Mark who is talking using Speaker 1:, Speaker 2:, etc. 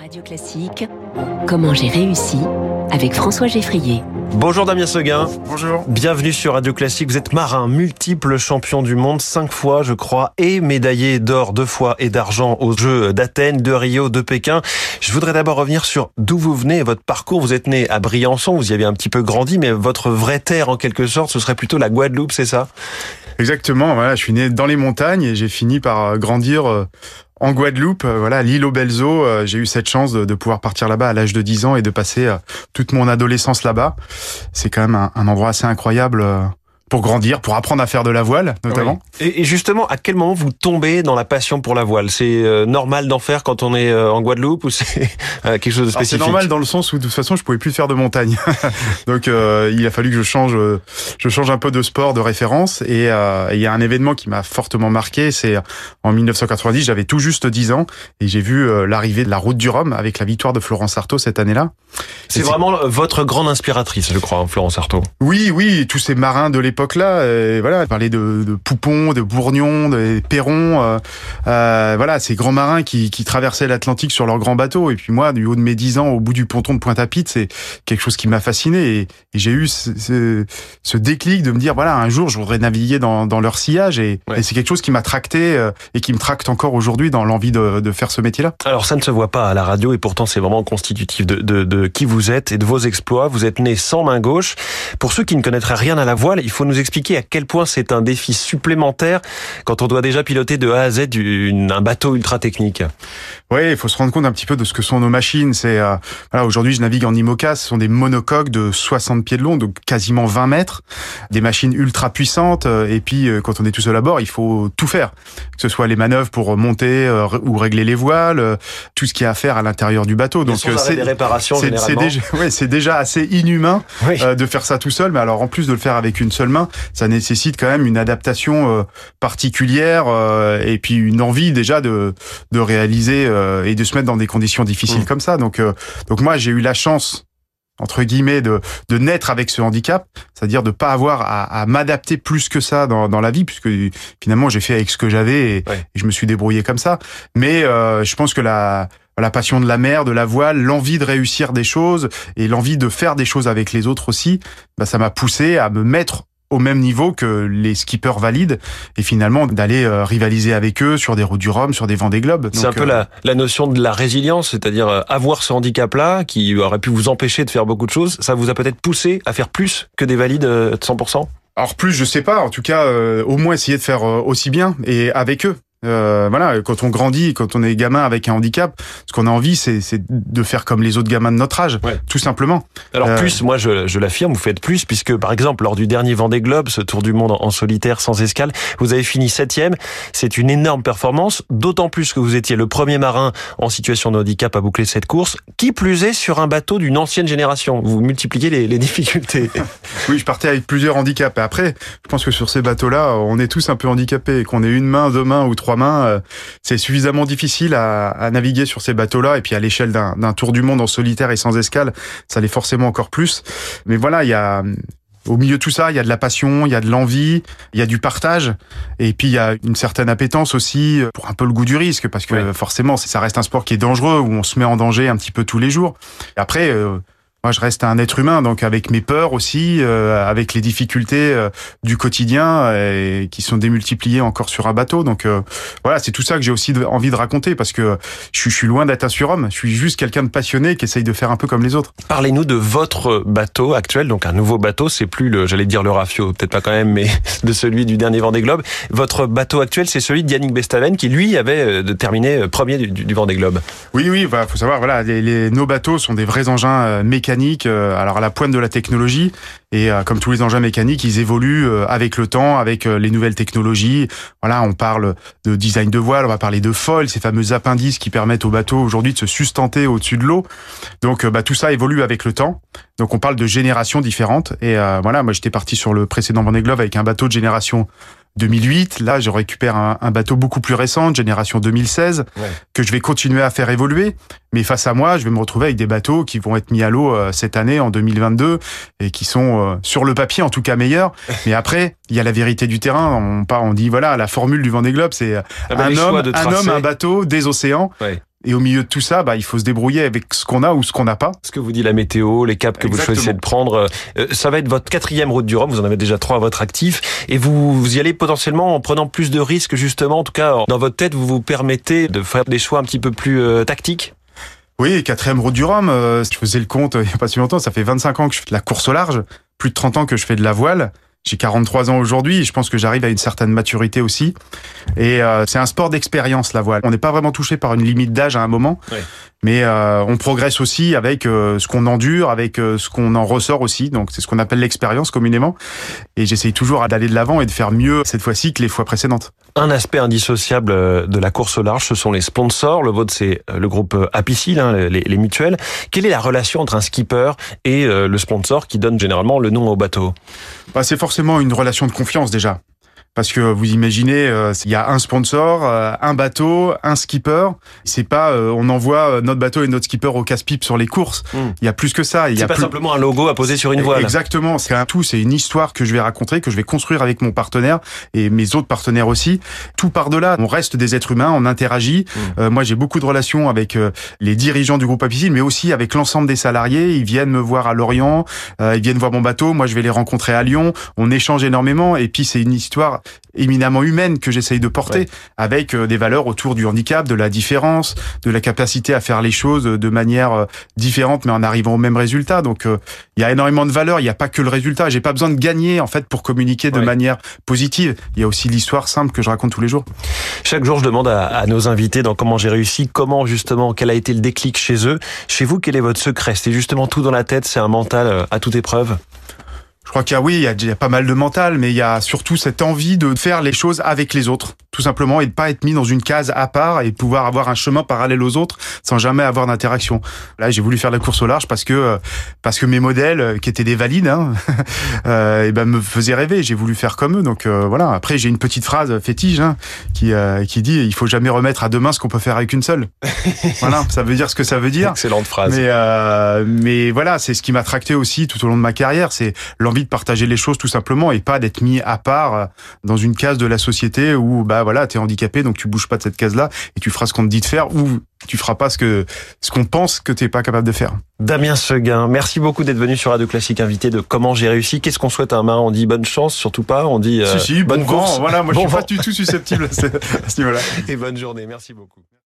Speaker 1: Radio Classique, comment j'ai réussi avec François Geffrier.
Speaker 2: Bonjour Damien Seguin.
Speaker 3: Bonjour.
Speaker 2: Bienvenue sur Radio Classique. Vous êtes marin, multiple champion du monde, cinq fois je crois, et médaillé d'or deux fois et d'argent aux Jeux d'Athènes, de Rio, de Pékin. Je voudrais d'abord revenir sur d'où vous venez et votre parcours. Vous êtes né à Briançon, vous y avez un petit peu grandi, mais votre vraie terre en quelque sorte, ce serait plutôt la Guadeloupe, c'est ça?
Speaker 3: Exactement, voilà, je suis né dans les montagnes et j'ai fini par grandir euh, en Guadeloupe, euh, voilà, l'île aux Belles. Euh, j'ai eu cette chance de, pouvoir partir là-bas à l'âge de 10 ans et de passer toute mon adolescence là-bas. C'est quand même un, un endroit assez incroyable pour grandir, pour apprendre à faire de la voile, notamment.
Speaker 2: Et, justement, à quel moment vous tombez dans la passion pour la voile? C'est euh, normal d'en faire quand on est euh, en Guadeloupe ou c'est euh, quelque chose de spécifique
Speaker 3: C'est normal dans le sens où de toute façon, je pouvais plus faire de montagne. Donc, il a fallu que je change, je change un peu de sport, de référence. Et il y a un événement qui m'a fortement marqué. C'est en 1990, j'avais tout juste 10 ans et j'ai vu l'arrivée de la Route du Rhum avec la victoire de Florence Artaud cette année-là.
Speaker 2: C'est vraiment votre grande inspiratrice, je crois, Florence Artaud.
Speaker 3: Oui, oui, tous ces marins de l'époque époque-là, euh, voilà, parler de, de Poupon, de Bourgnon, de Perron, euh, euh, voilà, ces grands marins qui, qui traversaient l'Atlantique sur leurs grands bateaux. Et puis moi, du haut de mes 10 ans, au bout du ponton de Pointe-à-Pitre, c'est quelque chose qui m'a fasciné. Et, et j'ai eu ce, ce, déclic de me dire, voilà, un jour, je voudrais naviguer dans, dans leur sillage. Et, et c'est quelque chose qui m'a tracté euh, et qui me tracte encore aujourd'hui dans l'envie de, de faire ce métier-là.
Speaker 2: Alors ça ne se voit pas à la radio et pourtant c'est vraiment constitutif de, de, de qui vous êtes et de vos exploits. Vous êtes né sans main gauche. Pour ceux qui ne connaîtraient rien à la voile, il faut nous expliquer à quel point c'est un défi supplémentaire quand on doit déjà piloter de A à Z un bateau ultra technique.
Speaker 3: Oui, il faut se rendre compte un petit peu de ce que sont nos machines. C'est euh, voilà, aujourd'hui je navigue en IMOCA, ce sont des monocoques de 60 pieds de long, donc quasiment 20 mètres, des machines ultra puissantes. Euh, et puis euh, quand on est tout seul à bord, il faut tout faire, que ce soit les manœuvres pour monter ou régler les voiles, tout ce qu'il y a à faire à l'intérieur du bateau.
Speaker 2: Donc c'est des réparations
Speaker 3: c'est déjà, ouais, c'est déjà assez inhumain de faire ça tout seul. Mais alors en plus de le faire avec une seule main, ça nécessite quand même une adaptation particulière et puis une envie déjà de de réaliser euh, et de se mettre dans des conditions difficiles mm. comme ça. Donc, euh, donc moi, j'ai eu la chance entre guillemets de, de naître avec ce handicap, c'est-à-dire de pas avoir à, à m'adapter plus que ça dans, dans la vie, puisque finalement j'ai fait avec ce que j'avais et, je me suis débrouillé comme ça. Mais euh, je pense que la la passion de la mer, de la voile, l'envie de réussir des choses et l'envie de faire des choses avec les autres aussi, bah, ça m'a poussé à me mettre au même niveau que les skippers valides et finalement d'aller euh, rivaliser avec eux sur des routes du Rhum, sur des vents des globes.
Speaker 2: C'est un peu la, la, notion de la résilience, c'est-à-dire euh, avoir ce handicap-là qui aurait pu vous empêcher de faire beaucoup de choses, ça vous a peut-être poussé à faire plus que des valides de 100%
Speaker 3: alors plus, je sais pas. En tout cas, au moins essayer de faire aussi bien et avec eux. Euh, voilà, quand on grandit, quand on est gamin avec un handicap, ce qu'on a envie, c'est de faire comme les autres gamins de notre âge, tout simplement.
Speaker 2: Alors euh, plus, moi je, je l'affirme, vous faites plus, puisque par exemple lors du dernier Vendée Globe, ce tour du monde en solitaire sans escale, vous avez fini septième. C'est une énorme performance, d'autant plus que vous étiez le premier marin en situation de handicap à boucler cette course. Qui plus est sur un bateau d'une ancienne génération, vous multipliez les, les difficultés.
Speaker 3: oui, je partais avec plusieurs handicaps. Et après, je pense que sur ces bateaux-là, on est tous un peu handicapés, qu'on ait une main, deux mains ou trois mains, euh, c'est suffisamment difficile à, naviguer sur ces bateaux-là. Et puis à l'échelle d'un tour du monde en solitaire et sans escale, ça l'est forcément encore plus. Mais voilà, il y a au milieu de tout ça, il y a de la passion, il y a de l'envie, il y a du partage, et puis il y a une certaine appétence aussi pour un peu le goût du risque, parce que forcément, ça reste un sport qui est dangereux, où on se met en danger un petit peu tous les jours. Et après, euh, moi, je reste un être humain, donc avec mes peurs aussi, euh, avec les difficultés euh, du quotidien et qui sont démultipliées encore sur un bateau. Donc euh, voilà, c'est tout ça que j'ai aussi envie de raconter parce que je, suis loin d'être un surhomme. Je suis juste quelqu'un de passionné qui essaye de faire un peu comme les autres.
Speaker 2: Parlez-nous de votre bateau actuel, donc un nouveau bateau. C'est plus le, j'allais dire le Rafio, peut-être pas quand même, mais de celui du dernier Vendée Globe. Votre bateau actuel, c'est celui de Yannick Bestaven qui lui avait terminé premier du, du Vendée Globe.
Speaker 3: Oui, oui, bah, faut savoir, voilà, les, les, nos bateaux sont des vrais engins mécaniques mécaniques, euh, alors à la pointe de la technologie. Et euh, comme tous les engins mécaniques, ils évoluent euh, avec le temps, avec les nouvelles technologies. Voilà, on parle de design de voile, on va parler de foil, ces fameux appendices qui permettent au bateau aujourd'hui de se sustenter au-dessus de l'eau. Donc bah, tout ça évolue avec le temps. Donc on parle de générations différentes. Et voilà, moi j'étais parti sur le précédent Vendée Globe avec un bateau de génération 2008. Là, je récupère un, un, bateau beaucoup plus récent, génération 2016, que je vais continuer à faire évoluer. Mais face à moi, je vais me retrouver avec des bateaux qui vont être mis à l'eau euh, cette année, en 2022, et qui sont euh, sur le papier en tout cas meilleurs. Mais après, il y a la vérité du terrain. On, on dit voilà, la formule du Vendée Globe, c'est un homme, un homme, un bateau, des océans. Et au milieu de tout ça, bah, il faut se débrouiller avec ce qu'on a ou ce qu'on n'a pas.
Speaker 2: Ce que vous dit la météo, les caps que vous choisissez de prendre, euh, ça va être votre quatrième route du Rhum. Vous en avez déjà trois à votre actif, et vous, vous y allez potentiellement en prenant plus de risques justement. En tout cas, dans votre tête, vous vous permettez de faire des choix un petit peu plus euh, tactiques.
Speaker 3: Oui, quatrième route du Rhum, euh, je faisais le compte euh, il n'y a pas si longtemps, ça fait 25 ans que je fais de la course au large, plus de 30 ans que je fais de la voile. J'ai 43 ans aujourd'hui, je pense que j'arrive à une certaine maturité aussi. Et euh, c'est un sport d'expérience, la voile. On n'est pas vraiment touché par une limite d'âge à un moment. Mais euh, on progresse aussi avec euh, ce qu'on endure, avec euh, ce qu'on en ressort aussi. Donc c'est ce qu'on appelle l'expérience communément. Et j'essaye toujours d'aller de l'avant et de faire mieux cette fois-ci que les fois précédentes.
Speaker 2: Un aspect indissociable euh, de la course au large, ce sont les sponsors. Le vôtre, c'est euh, le groupe euh, Apicil, hein, les, les mutuelles. Quelle est la relation entre un skipper et euh, le sponsor qui donne généralement le nom au bateau?
Speaker 3: Bah, c'est forcément une relation de confiance déjà. Parce que vous imaginez, euh, il y a un sponsor, euh, un bateau, un skipper. C'est pas, euh, on envoie notre bateau et notre skipper au casse-pipe sur les courses.
Speaker 2: Mm.
Speaker 3: Il y a plus que ça. Il y
Speaker 2: C'est
Speaker 3: a
Speaker 2: pas
Speaker 3: plus...
Speaker 2: simplement un logo à poser sur une voile.
Speaker 3: Exactement, c'est un tout, c'est une histoire que je vais raconter, que je vais construire avec mon partenaire et mes autres partenaires aussi. Tout par delà, on reste des êtres humains, on interagit.
Speaker 2: Mm.
Speaker 3: Euh, moi, j'ai beaucoup de relations avec euh, les dirigeants du groupe Apicil, mais aussi avec l'ensemble des salariés. Ils viennent me voir à Lorient, euh, ils viennent voir mon bateau. Moi, je vais les rencontrer à Lyon. On échange énormément, et puis c'est une histoire éminemment humaine que j'essaye de porter,
Speaker 2: Ouais.
Speaker 3: avec euh, des valeurs autour du handicap, de la différence, de la capacité à faire les choses de manière euh, différente, mais en arrivant au même résultat. Donc, euh, il y a énormément de valeurs. Il n'y a pas que le résultat. J'ai pas besoin de gagner en fait pour communiquer de
Speaker 2: Ouais.
Speaker 3: manière positive. Il y a aussi l'histoire simple que je raconte tous les jours.
Speaker 2: Chaque jour, je demande à, à nos invités dans comment j'ai réussi, comment justement, quel a été le déclic chez eux. Chez vous, quel est votre secret? C'est justement tout dans la tête, c'est un mental euh, à toute épreuve?
Speaker 3: Je crois qu'il y a oui, il y a, il y a pas mal de mental, mais il y a surtout cette envie de faire les choses avec les autres, tout simplement, et de pas être mis dans une case à part et de pouvoir avoir un chemin parallèle aux autres sans jamais avoir d'interaction. Là, j'ai voulu faire la course au large parce que euh, parce que mes modèles, euh, qui étaient des valides, hein, euh, et ben me faisaient rêver. J'ai voulu faire comme eux. Donc euh, voilà. Après, j'ai une petite phrase fétiche hein, qui euh, qui dit il faut jamais remettre à demain ce qu'on peut faire avec une seule. voilà, ça veut dire ce que ça veut dire.
Speaker 2: Excellente phrase.
Speaker 3: Mais, euh, mais voilà, c'est ce qui m'a tracté aussi tout au long de ma carrière, c'est de partager les choses tout simplement et pas d'être mis à part euh, dans une case de la société où bah voilà, t'es handicapé donc tu bouges pas de cette case-là et tu feras ce qu'on te dit de faire ou tu feras pas ce que ce qu'on pense que t'es pas capable de faire.
Speaker 2: Damien Seguin, merci beaucoup d'être venu sur Radio Classique invité de Comment j'ai réussi. Qu'est-ce qu'on souhaite à un marin? On dit bonne chance, surtout pas. On dit euh,
Speaker 3: si si,
Speaker 2: bonne
Speaker 3: bon vent,
Speaker 2: course
Speaker 3: voilà, moi
Speaker 2: Bon
Speaker 3: je suis
Speaker 2: vent.
Speaker 3: pas du tout susceptible à ce, à ce niveau-là.
Speaker 2: et bonne journée. Merci beaucoup.